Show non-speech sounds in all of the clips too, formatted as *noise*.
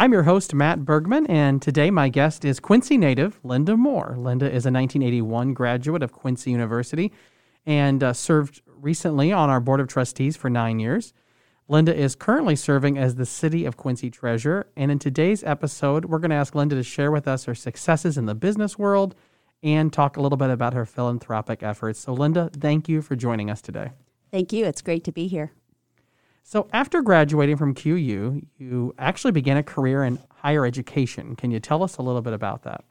I'm your host, Matt Bergman, and today my guest is Quincy native Linda Moore. Linda is a 1981 graduate of Quincy University and uh, served recently on our Board of Trustees for nine years. Linda is currently serving as the City of Quincy Treasurer, and in today's episode, we're going to ask Linda to share with us her successes in the business world and talk a little bit about her philanthropic efforts. So, Linda, thank you for joining us today. Thank you. It's great to be here. So, after graduating from QU, you actually began a career in higher education. Can you tell us a little bit about that?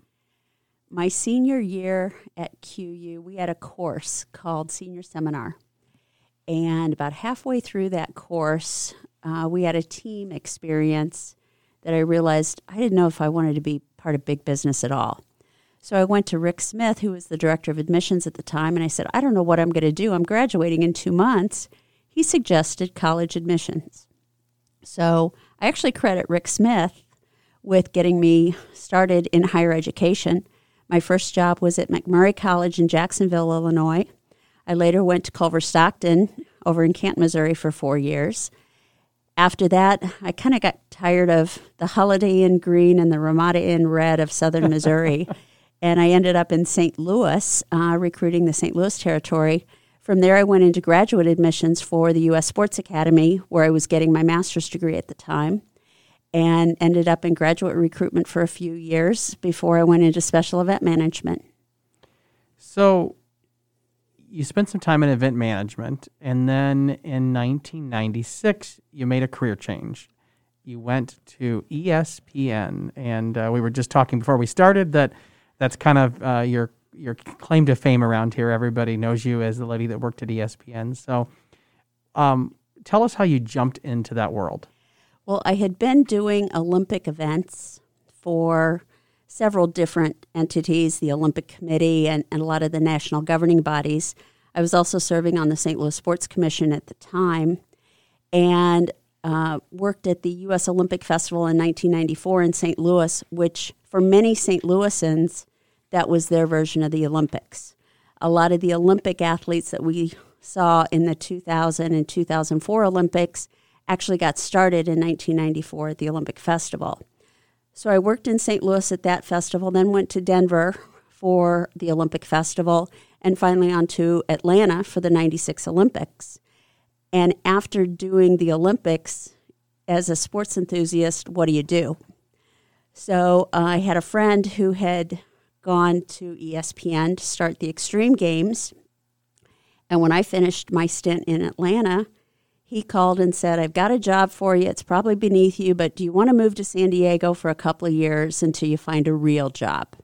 My senior year at QU, we had a course called Senior Seminar. And about halfway through that course, uh, we had a team experience that I realized I didn't know if I wanted to be part of big business at all. So I went to Rick Smith, who was the director of admissions at the time, and I said, I don't know what I'm going to do. I'm graduating in two months. He suggested college admissions. So I actually credit Rick Smith with getting me started in higher education. My first job was at MacMurray College in Jacksonville, Illinois. I later went to Culver Stockton over in Canton, Missouri for four years. After that, I kind of got tired of the Holiday Inn green and the Ramada Inn red of southern *laughs* Missouri. and I ended up in St. Louis uh, recruiting the St. Louis territory. From there, I went into graduate admissions for the U.S. Sports Academy, where I was getting my master's degree at the time, and ended up in graduate recruitment for a few years before I went into special event management. So, you spent some time in event management, and then in 1996, you made a career change. You went to ESPN, and uh, we were just talking before we started that that's kind of uh, your your claim to fame around here. Everybody knows you as the lady that worked at ESPN. So, um, tell us how you jumped into that world. Well, I had been doing Olympic events for several different entities, the Olympic Committee, and, and a lot of the national governing bodies. I was also serving on the St. Louis Sports Commission at the time and uh, worked at the U.S. Olympic Festival in 1994 in St. Louis, which for many St. Louisans that was their version of the Olympics. A lot of the Olympic athletes that we saw in the 2000 and 2004 Olympics actually got started in 1994 at the Olympic Festival. So I worked in St. Louis at that festival, then went to Denver for the Olympic Festival, and finally on to Atlanta for the 96 Olympics. And after doing the Olympics, as a sports enthusiast, what do you do? So uh, I had a friend who had gone to ESPN to start the Extreme Games. And when I finished my stint in Atlanta, he called and said, I've got a job for you. It's probably beneath you, but do you want to move to San Diego for a couple of years until you find a real job?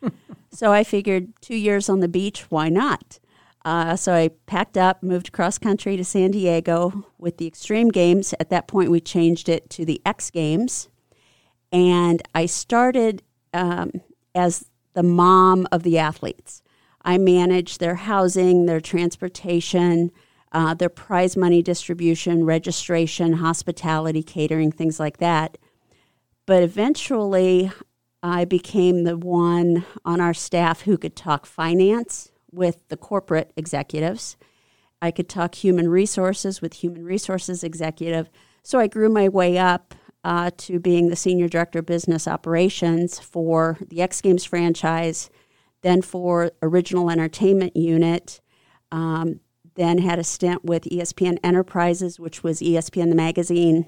*laughs* so I figured two years on the beach, why not? Uh, so I packed up, moved cross country to San Diego with the Extreme Games. At that point, we changed it to the X Games. And I started um, as the mom of the athletes. I managed their housing, their transportation, uh, their prize money distribution, registration, hospitality, catering, things like that. But eventually, I became the one on our staff who could talk finance with the corporate executives. I could talk human resources with human resources executive. So I grew my way up uh, to being the senior director of business operations for the X Games franchise, then for original entertainment unit. Um, then had a stint with ESPN Enterprises, which was ESPN the magazine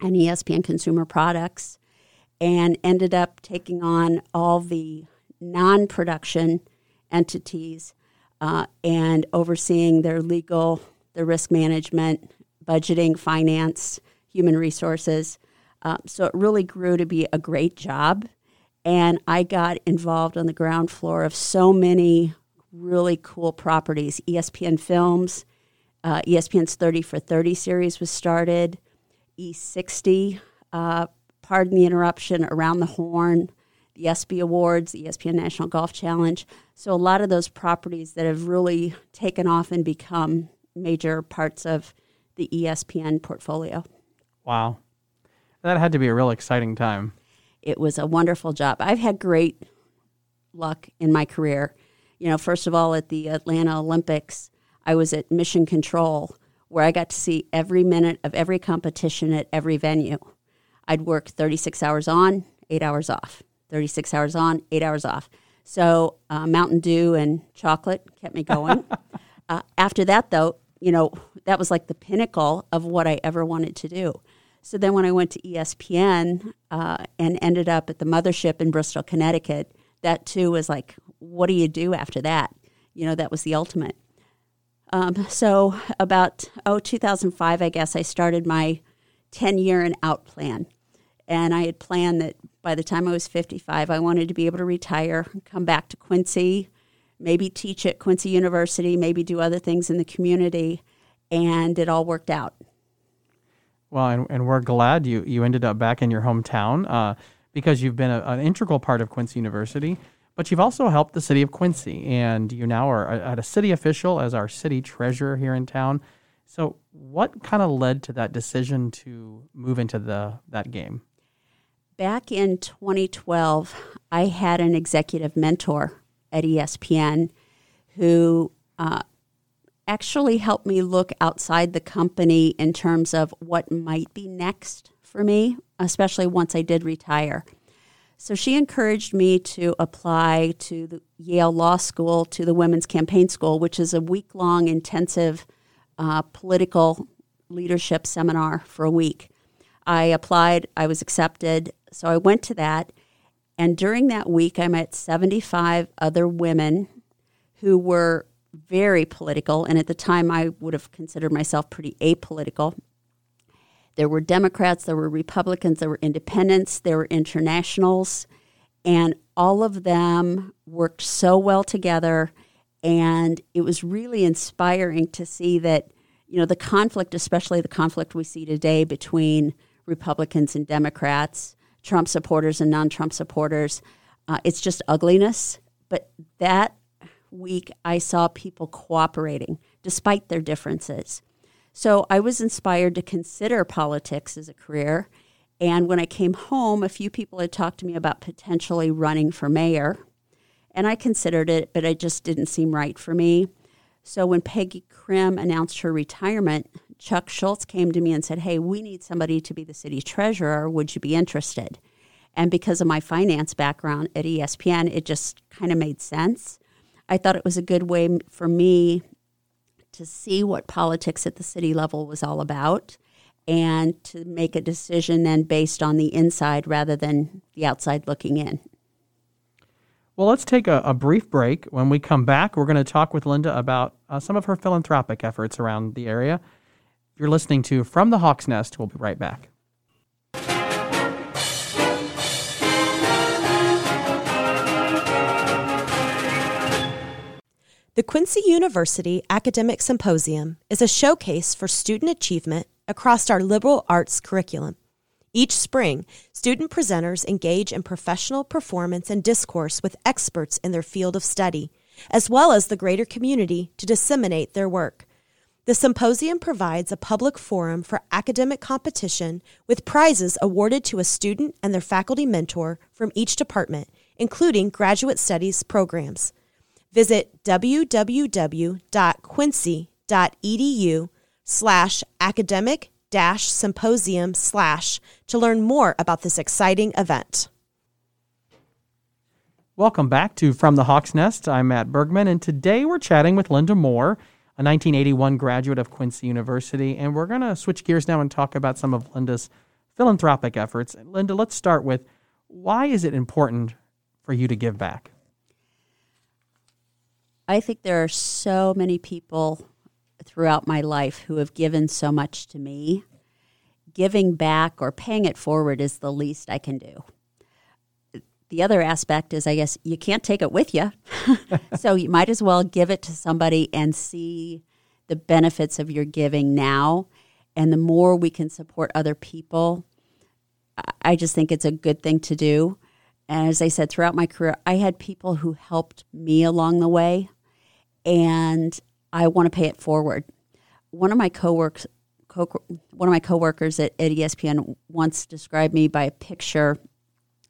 and ESPN Consumer Products, and ended up taking on all the non production entities uh, and overseeing their legal, their risk management, budgeting, finance, human resources. Uh, so it really grew to be a great job. And I got involved on the ground floor of so many really cool properties. ESPN Films, uh, ESPN's 30 for 30 series was started, E60, uh, pardon the interruption, Around the Horn, the ESPY Awards, the ESPN National Golf Challenge. So a lot of those properties that have really taken off and become major parts of the ESPN portfolio. Wow. That had to be a real exciting time. It was a wonderful job. I've had great luck in my career you know, first of all, at the Atlanta Olympics, I was at Mission Control, where I got to see every minute of every competition at every venue. I'd work 36 hours on, eight hours off, 36 hours on, eight hours off. So uh, Mountain Dew and chocolate kept me going. *laughs* uh, after that, though, you know, that was like the pinnacle of what I ever wanted to do. So then when I went to ESPN uh, and ended up at the mothership in Bristol, Connecticut, that too was like, what do you do after that? You know, that was the ultimate. Um, so about, oh, 2005, I guess, I started my 10 year and out plan. And I had planned that by the time I was 55, I wanted to be able to retire, come back to Quincy, maybe teach at Quincy University, maybe do other things in the community. And it all worked out. Well, and, and we're glad you, you ended up back in your hometown uh, because you've been a, an integral part of Quincy University, but you've also helped the city of Quincy, and you now are at a city official as our city treasurer here in town. So, what kind of led to that decision to move into the that game? Back in 2012, I had an executive mentor at ESPN who uh, actually helped me look outside the company in terms of what might be next for me, especially once I did retire. So she encouraged me to apply to the Yale Law School, to the Women's Campaign School, which is a week long intensive uh, political leadership seminar for a week. I applied, I was accepted, so I went to that. And during that week, I met 75 other women who were very political, and at the time I would have considered myself pretty apolitical. There were Democrats, there were Republicans, there were independents, there were internationals, and all of them worked so well together. And it was really inspiring to see that, you know, the conflict, especially the conflict we see today between Republicans and Democrats, Trump supporters and non Trump supporters, uh, it's just ugliness. But that week, I saw people cooperating despite their differences. So I was inspired to consider politics as a career. And when I came home, a few people had talked to me about potentially running for mayor. And I considered it, but it just didn't seem right for me. So when Peggy Crim announced her retirement, Chuck Schultz came to me and said, Hey, we need somebody to be the city treasurer. Would you be interested? And because of my finance background at ESPN, it just kind of made sense. I thought it was a good way for me to see what politics at the city level was all about and to make a decision then based on the inside rather than the outside looking in. Well, let's take a, a brief break. When we come back, we're going to talk with Linda about uh, some of her philanthropic efforts around the area. You're listening to From the Hawk's Nest. We'll be right back. The Quincy University Academic Symposium is a showcase for student achievement across our liberal arts curriculum. Each spring, student presenters engage in professional performance and discourse with experts in their field of study, as well as the greater community to disseminate their work. The symposium provides a public forum for academic competition with prizes awarded to a student and their faculty mentor from each department, including graduate studies programs. Visit www.quincy.edu slash academic dash symposium slash to learn more about this exciting event. Welcome back to From the Hawk's Nest. I'm Matt Bergman, and today we're chatting with Linda Moore, a 1981 graduate of Quincy University, and we're going to switch gears now and talk about some of Linda's philanthropic efforts. Linda, let's start with why is it important for you to give back? I think there are so many people throughout my life who have given so much to me. Giving back or paying it forward is the least I can do. The other aspect is, I guess, you can't take it with you. *laughs* so you might as well give it to somebody and see the benefits of your giving now. And the more we can support other people, I just think it's a good thing to do. And as I said, throughout my career, I had people who helped me along the way and I want to pay it forward. One of my coworkers, co- one of my coworkers at, at ESPN once described me by a picture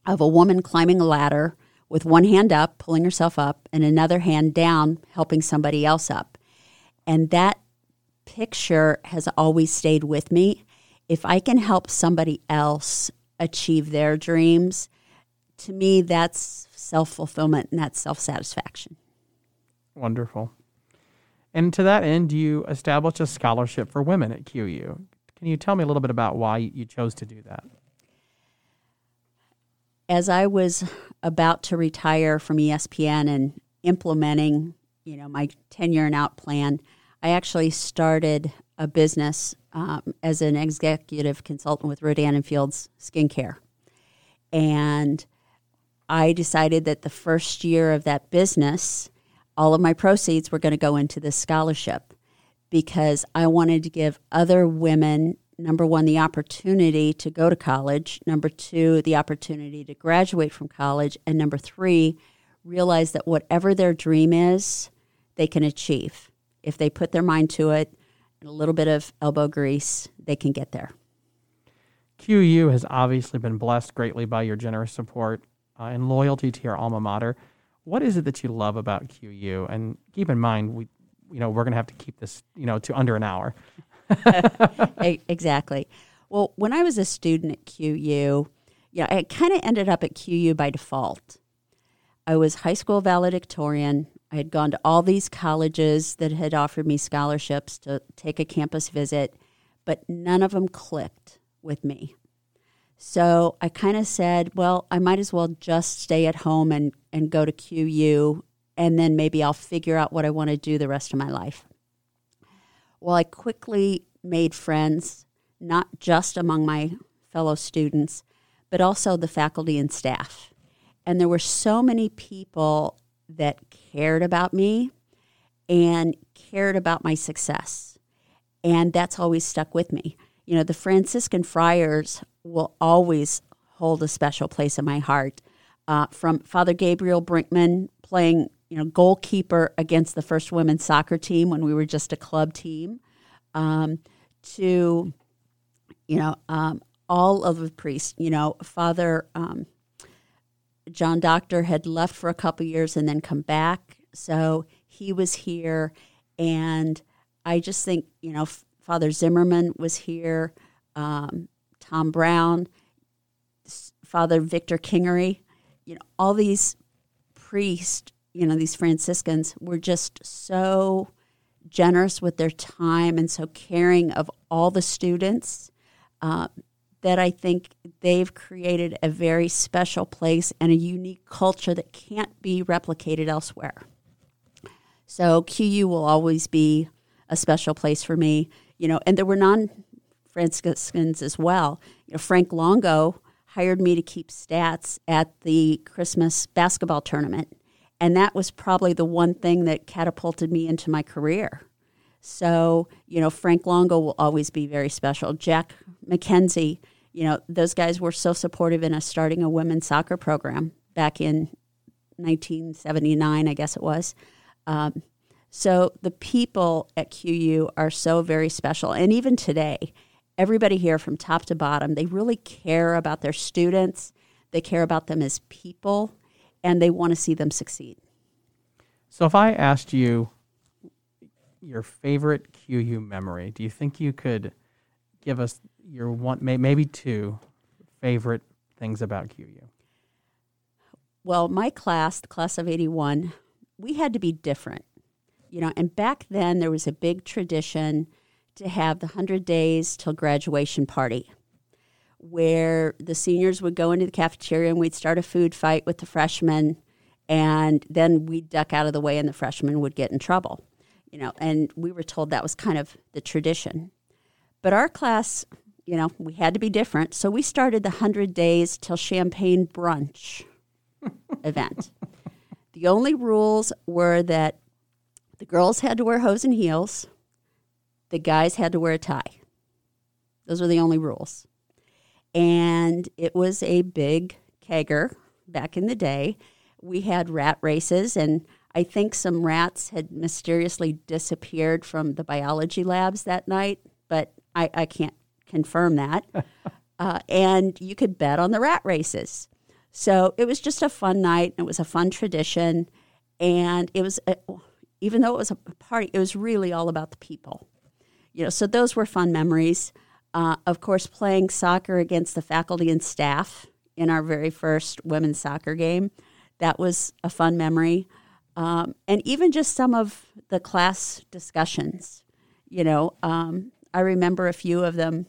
of a woman climbing a ladder with one hand up, pulling herself up, and another hand down, helping somebody else up. And that picture has always stayed with me. If I can help somebody else achieve their dreams, to me, that's self fulfillment and that's self satisfaction. Wonderful. And to that end, you established a scholarship for women at QU. Can you tell me a little bit about why you chose to do that? As I was about to retire from ESPN and implementing, you know, my 10 year and out plan, I actually started a business um, as an executive consultant with Rodan and Fields Skincare. And I decided that the first year of that business, all of my proceeds were going to go into this scholarship because I wanted to give other women, number one, the opportunity to go to college, number two, the opportunity to graduate from college, and number three, realize that whatever their dream is, they can achieve. If they put their mind to it and a little bit of elbow grease, they can get there. QU has obviously been blessed greatly by your generous support uh, and loyalty to your alma mater. What is it that you love about QU? And keep in mind, we, you know, we're going to have to keep this, you know, to under an hour. *laughs* exactly. Well, when I was a student at QU, yeah, I kind of ended up at QU by default. I was high school valedictorian. I had gone to all these colleges that had offered me scholarships to take a campus visit, but none of them clicked with me. So I kind of said, well, I might as well just stay at home and, and go to QU, and then maybe I'll figure out what I want to do the rest of my life. Well, I quickly made friends, not just among my fellow students, but also the faculty and staff. And there were so many people that cared about me and cared about my success. And that's always stuck with me. You know, the Franciscan friars will always hold a special place in my heart. Uh, from Father Gabriel Brinkman playing, you know, goalkeeper against the first women's soccer team when we were just a club team, um, to, you know, um, all of the priests. You know, Father um, John Doctor had left for a couple years and then come back, so he was here, and I just think, you know, Father Zimmerman was here. Um, Tom Brown, Father Victor Kingery, you know, all these priests, you know, these Franciscans were just so generous with their time and so caring of all the students uh, that I think they've created a very special place and a unique culture that can't be replicated elsewhere. So QU will always be a special place for me, you know, and there were non Franciscans as well. You know, Frank Longo hired me to keep stats at the Christmas basketball tournament, and that was probably the one thing that catapulted me into my career. So, you know, Frank Longo will always be very special. Jack McKenzie, you know, those guys were so supportive in us starting a women's soccer program back in 1979, I guess it was. Um, so the people at QU are so very special. And even today, everybody here from top to bottom, they really care about their students, they care about them as people, and they want to see them succeed. So if I asked you your favorite QU memory, do you think you could give us your one, maybe two favorite things about QU? Well, my class, the class of 81, we had to be different. You know, and back then there was a big tradition to have the 100 days till graduation party where the seniors would go into the cafeteria and we'd start a food fight with the freshmen and then we'd duck out of the way and the freshmen would get in trouble you know and we were told that was kind of the tradition. But our class you know we had to be different so we started the 100 days till champagne brunch *laughs* event. The only rules were that the girls had to wear hose and heels the guys had to wear a tie. Those were the only rules. And it was a big kegger back in the day. We had rat races, and I think some rats had mysteriously disappeared from the biology labs that night, but I, I can't confirm that. *laughs* uh, and you could bet on the rat races. So it was just a fun night. It was a fun tradition. And it was, a, even though it was a party, it was really all about the people you know, so those were fun memories. Uh, of course, playing soccer against the faculty and staff in our very first women's soccer game. That was a fun memory. Um, and even just some of the class discussions. You know, um, I remember a few of them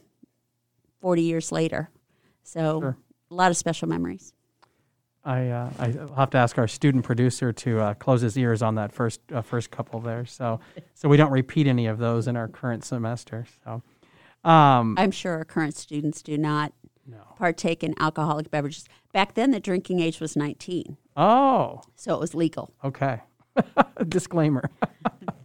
40 years later. So, Sure. a lot of special memories. I uh, I'll have to ask our student producer to uh, close his ears on that first uh, first couple there, so *laughs* so we don't repeat any of those in our current semester. So, um, I'm sure our current students do not no. partake in alcoholic beverages. Back then, the drinking age was 19, Oh, so it was legal. okay. *laughs* Disclaimer.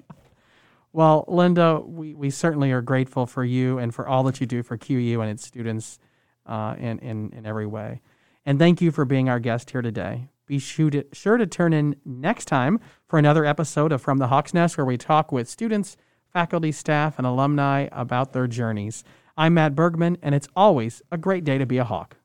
*laughs* well, Linda, we, we certainly are grateful for you and for all that you do for QU and its students uh, in, in, in every way. And thank you for being our guest here today. Be sure to, sure to turn in next time for another episode of From the Hawk's Nest, where we talk with students, faculty, staff, and alumni about their journeys. I'm Matt Bergman, and it's always a great day to be a Hawk.